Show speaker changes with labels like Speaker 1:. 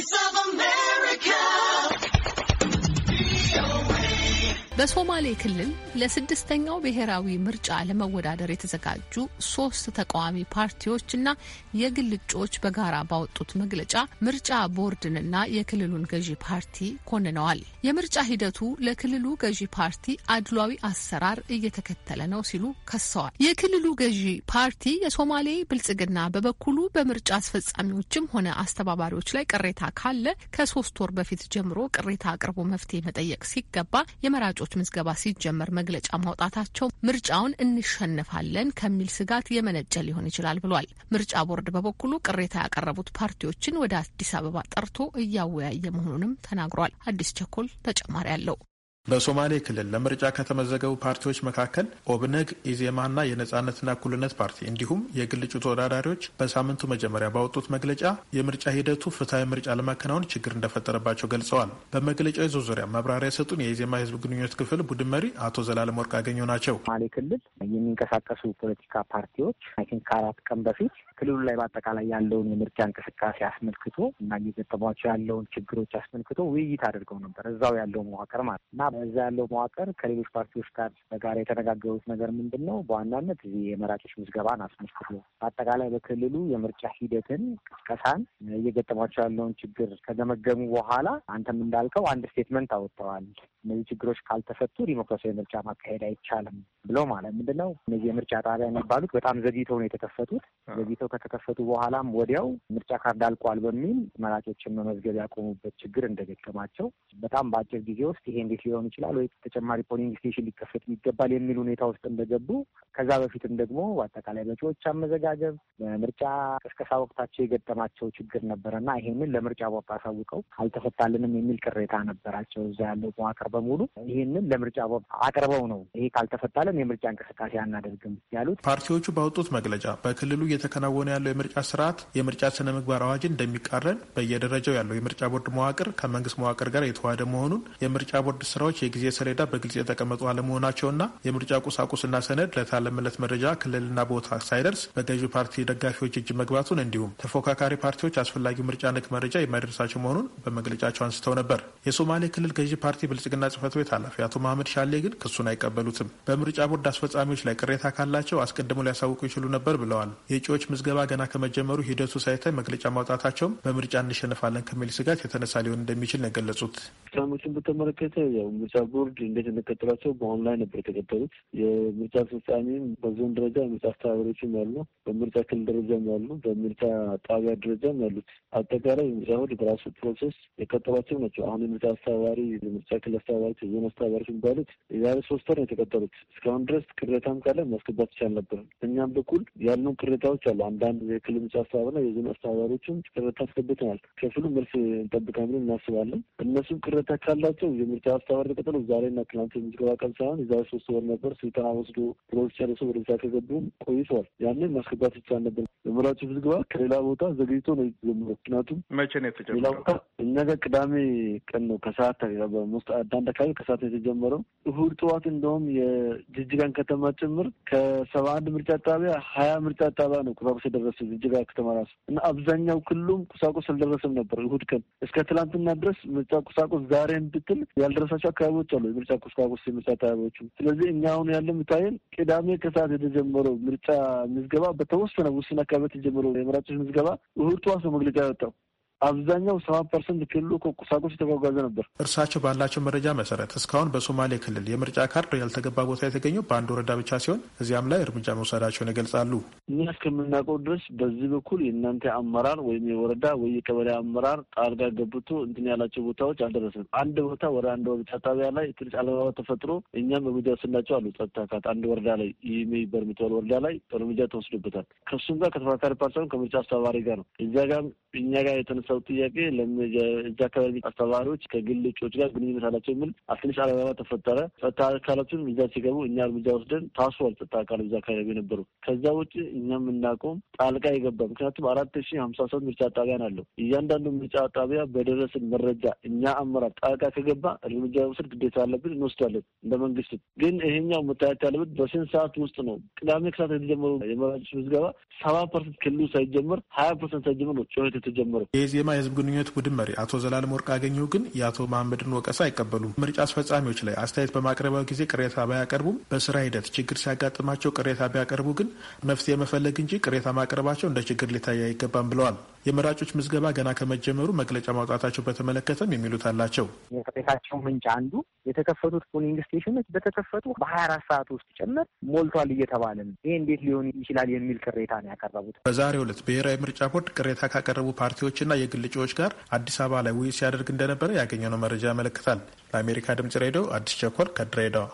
Speaker 1: Voice of
Speaker 2: በሶማሌ ክልል ለስድስተኛው ብሔራዊ ምርጫ ለመወዳደር የተዘጋጁ ሶስት ተቃዋሚ ፓርቲዎችና የግል እጩዎች በጋራ ባወጡት መግለጫ ምርጫ ቦርድንና የክልሉን ገዢ ፓርቲ ኮንነዋል። የምርጫ ሂደቱ ለክልሉ ገዢ ፓርቲ አድሏዊ አሰራር እየተከተለ ነው ሲሉ ከሰዋል። የክልሉ ገዢ ፓርቲ የሶማሌ ብልጽግና በበኩሉ በምርጫ አስፈጻሚዎችም ሆነ አስተባባሪዎች ላይ ቅሬታ ካለ ከሶስት ወር በፊት ጀምሮ ቅሬታ አቅርቦ መፍትሄ መጠየቅ ሲገባ የመራጮች ምዝገባ ሲጀመር መግለጫ ማውጣታቸው ምርጫውን እንሸንፋለን ከሚል ስጋት የመነጨ ሊሆን ይችላል ብሏል። ምርጫ ቦርድ በበኩሉ ቅሬታ ያቀረቡት ፓርቲዎችን ወደ አዲስ አበባ ጠርቶ እያወያየ መሆኑንም ተናግሯል። አዲስ ቸኮል ተጨማሪ አለው።
Speaker 3: በሶማሌ ክልል ለምርጫ ከተመዘገቡ ፓርቲዎች መካከል ኦብነግ፣ ኢዜማና የነጻነትና እኩልነት ፓርቲ እንዲሁም የግል እጩ ተወዳዳሪዎች በሳምንቱ መጀመሪያ ባወጡት መግለጫ የምርጫ ሂደቱ ፍትሐዊ ምርጫ ለማከናወን ችግር እንደፈጠረባቸው ገልጸዋል። በመግለጫው ይዘት ዙሪያ ማብራሪያ የሰጡን የኢዜማ የህዝብ ግንኙነት ክፍል ቡድን መሪ አቶ ዘላለም ወርቅ አገኘው ናቸው።
Speaker 4: ሶማሌ ክልል የሚንቀሳቀሱ ፖለቲካ ፓርቲዎች I think ከአራት ቀን በፊት ክልሉ ላይ በአጠቃላይ ያለውን የምርጫ እንቅስቃሴ አስመልክቶ እና እየገጠሟቸው ያለውን ችግሮች አስመልክቶ ውይይት አድርገው ነበር። እዛው ያለው መዋቅር ማለት እና እዛ ያለው መዋቅር ከሌሎች ፓርቲዎች ጋር በጋራ የተነጋገሩት ነገር ምንድን ነው? በዋናነት እዚህ የመራጮች ምዝገባን አስመልክቶ በአጠቃላይ በክልሉ የምርጫ ሂደትን፣ ቅስቀሳን፣ እየገጠሟቸው ያለውን ችግር ከገመገሙ በኋላ አንተም እንዳልከው አንድ statement አወጥተዋል። እነዚህ ችግሮች ካልተፈቱ ዲሞክራሲያዊ ምርጫ ማካሄድ አይቻልም ብለው ማለት ምንድን ነው? እነዚህ የምርጫ ጣቢያ የሚባሉት በጣም ዘግይተው ነው የተከፈቱት። ዘግይተው ከተከፈቱ በኋላም ወዲያው ምርጫ ካርድ አልቋል በሚል መራጮችን መመዝገብ ያቆሙበት ችግር እንደገጠማቸው በጣም በአጭር ጊዜ ውስጥ ይሄ እንዴት ሊሆን ይችላል ወይ ተጨማሪ polling station ሊከፈት ይገባል የሚል ሁኔታ ውስጥ እንደገቡ ከዛ በፊትም ደግሞ በአጠቃላይ በእጩዎች አመዘጋገብ በምርጫ ቅስቀሳ ወቅታቸው የገጠማቸው ችግር ነበረና ይሄንን ለምርጫ ቦርድ አሳውቀው አልተፈታልንም የሚል ቅሬታ ነበራቸው። እዛ ያለው መዋቅር በሙሉ ይህንን ለምርጫ ቦርድ አቅርበው ነው ይሄ ካልተፈታልን የምርጫ እንቅስቃሴ አናደርግም ያሉት።
Speaker 3: ፓርቲዎቹ ባወጡት መግለጫ በክልሉ እየተከናወነ ያለው የምርጫ ስርዓት የምርጫ ስነ ምግባር አዋጅን እንደሚቃረን በየደረጃው ያለው የምርጫ ቦርድ መዋቅር ከመንግስት መዋቅር ጋር የተዋሃደ መሆኑን የምርጫ ቦርድ ስራዎች የጊዜ ሰሌዳ በግልጽ የተቀመጡ አለመሆናቸውና የምርጫ ቁሳቁስና ሰነድ ለታለመለት መረጃ ክልልና ቦታ ሳይደርስ በገዢው ፓርቲ ደጋፊዎች እጅ መግባቱን እንዲሁም ተፎካካሪ ፓርቲዎች አስፈላጊው ምርጫ ነክ መረጃ የማይደርሳቸው መሆኑን በመግለጫቸው አንስተው ነበር። የሶማሌ ክልል ገዢ ፓርቲ ብልጽግና ጽህፈት ቤት ኃላፊ አቶ መሀመድ ሻሌ ግን ክሱን አይቀበሉትም። በምርጫ ቦርድ አስፈጻሚዎች ላይ ቅሬታ ካላቸው አስቀድሞ ሊያሳውቁ ይችሉ ነበር ብለዋል። የእጩዎች ምዝገባ ገና ከመጀመሩ ሂደቱ ሳይታይ መግለጫ ማውጣታቸውም በምርጫ እንሸንፋለን ከሚል ስጋት የተነሳ ሊሆን እንደሚችል ነው የገለጹት።
Speaker 5: ሳሞችን በተመለከተ ያው ምርጫ ቦርድ እንዴት እንደቀጠሏቸው በኦንላይን ነበር የተቀጠሉት። የምርጫ አስፈጻሚም በዞን ደረጃ የምርጫ አስተባባሪዎችም ያሉ፣ በምርጫ ክልል ደረጃም ያሉ፣ በምርጫ ጣቢያ ደረጃም ያሉት አጠቃላይ የምርጫ ቦርድ በራሱ process የቀጠሏቸው ናቸው። አሁን የምርጫ አስተባባሪ የምርጫ ክልል አስተባባሪ የዞን አስተባባሪ የሚባሉት የዛሬ ሶስት ወር ነው የተቀጠሉት። እስካሁን ድረስ ቅሬታም ካለ ማስገባት ይቻል ነበር። እኛም በኩል ያሉ ቅሬታዎች አሉ። አንዳንድ የክልል ምርጫ አስተባባሪና የዞን አስተባባሪዎችም ቅሬታ አስገብተናል። ከፍሉ መልስ እንጠብቃለን እናስባለን። እነሱም ቅሬታ ካላቸው የምርጫ አስተባባሪ ተቀጠሉ ዛሬና ትናንት የምዝገባ ቀን ሳይሆን የዛሬ ሶስት ወር ነበር። ስልጠና ወስዶ ፕሮጀክት ጨርሶ ወደ ከገቡም ቆይተዋል። ያንን ማስገባት ይቻል ነበር። የመራጮች ምዝገባ ከሌላ ቦታ ዘግይቶ ነው የተጀመረው። ምክንያቱም
Speaker 3: መቼ ነው
Speaker 5: ሌላ
Speaker 3: የተጀመረው?
Speaker 5: ቦታ እኛ ጋር ቅዳሜ ቀን ነው ከሰዓት በሞስጥ አንዳንድ አካባቢ ከሰዓት ነው የተጀመረው። እሁድ ጠዋት እንደውም የጅጅጋን ከተማ ጭምር ከሰባ አንድ ምርጫ ጣቢያ ሀያ ምርጫ ጣቢያ ነው ቁሳቁስ የደረሰ ጅጅጋ ከተማ ራሱ እና አብዛኛው ክልሉም ቁሳቁስ አልደረሰም ነበር። እሁድ ቀን እስከ ትላንትና ድረስ ምርጫ ቁሳቁስ ዛሬ እንድትል ያልደረሳቸው አካባቢዎች አሉ። የምርጫ ቁሳቁስ የምርጫ ጣቢያዎቹ። ስለዚህ እኛ አሁን ያለ የምታየን ቅዳሜ ከሰዓት የተጀመረው ምርጫ ምዝገባ በተወሰነ ውስን አካባቢ የተጀመረው የመራጮች ምዝገባ እሁድ ጠዋት ነው መግለጫ ያወጣው። አብዛኛው ሰባ percent ክልሉ ቁሳቁስ የተጓጓዘ ነበር።
Speaker 3: እርሳቸው ባላቸው መረጃ መሰረት እስካሁን በሶማሌ ክልል የምርጫ ካርድ ያልተገባ ቦታ የተገኘው በአንድ ወረዳ ብቻ ሲሆን እዚያም ላይ እርምጃ መውሰዳቸውን ይገልጻሉ።
Speaker 5: እኛ እስከምናውቀው ድረስ በዚህ በኩል የእናንተ አመራር ወይም የወረዳ ወይ የቀበሌ አመራር ጣልቃ ገብቶ እንትን ያላቸው ቦታዎች አልደረሰም። አንድ ቦታ ወደ አንድ ምርጫ ጣቢያ ላይ ትንሽ አለመግባባት ተፈጥሮ እኛም እርምጃ ወስናቸው አሉ። ጸጥታ አካላት አንድ ወረዳ ላይ የሚበር የምትባል ወረዳ ላይ እርምጃ ተወስዶበታል። ከሱም ጋር ከተፎካካሪ ፓርቲ ከምርጫ አስተባባሪ ጋር ነው። እዚያ ጋር እኛ ጋር የተነሳው ጥያቄ እዛ አካባቢ አስተባባሪዎች ከግል እጩዎች ጋር ግንኙነት አላቸው የሚል ትንሽ አለመግባባት ተፈጠረ። ጸጥታ አካላቱን እዛ ሲገቡ እኛ እርምጃ ወስደን ታስሯል። ጸጥታ አካል እዛ አካባቢ የነበሩ ከዛ ውጭ እኛ የምናውቀውም ጣልቃ የገባ ምክንያቱም አራት ሺ ሀምሳ ሶስት ምርጫ ጣቢያን አለው። እያንዳንዱ ምርጫ ጣቢያ በደረስን መረጃ እኛ አመራር ጣልቃ ከገባ እርምጃ መውሰድ ግዴታ አለብን፣ እንወስዳለን እንደ መንግስት። ግን ይሄኛው መታየት ያለበት በስንት ሰዓት ውስጥ ነው? ቅዳሜ ከሰዓት የተጀመሩ የመራጮች ምዝገባ ሰባ percent ክልሉ ሳይጀመር ሀያ percent ሳይጀመር ነው ጩኸት የተጀመረው።
Speaker 3: የኢዜማ የህዝብ ግንኙነት ቡድን መሪ አቶ ዘላለም ወርቅ አገኘሁ ግን የአቶ መሐመድን ወቀሳ አይቀበሉም። ምርጫ አስፈጻሚዎች ላይ አስተያየት በማቅረቢያው ጊዜ ቅሬታ ባያቀርቡም በስራ ሂደት ችግር ሲያጋጥማቸው ቅሬታ ቢያቀርቡ ግን መፍትሄ መፈለግ እንጂ ቅሬታ ማቅረባቸው እንደ ችግር ሊታይ አይገባም ብለዋል። የመራጮች ምዝገባ ገና ከመጀመሩ መግለጫ ማውጣታቸው በተመለከተም የሚሉት አላቸው።
Speaker 4: የቅሬታቸው ምንጭ አንዱ የተከፈቱት polling station ኦች በተከፈቱ በሀያ አራት ሰዓት ውስጥ ጭምር ሞልቷል እየተባለ ነው። ይሄ እንዴት ሊሆን ይችላል የሚል ቅሬታ ነው ያቀረቡት።
Speaker 3: በዛሬው ዕለት ብሔራዊ ምርጫ ቦርድ ቅሬታ ካቀረቡ ፓርቲዎችና የግል እጩዎች ጋር አዲስ አበባ ላይ ውይይት ሲያደርግ እንደነበረ ያገኘነው መረጃ ያመለክታል። ለአሜሪካ ድምጽ ሬዲዮ አዲስ ቸኮል ከድሬዳዋ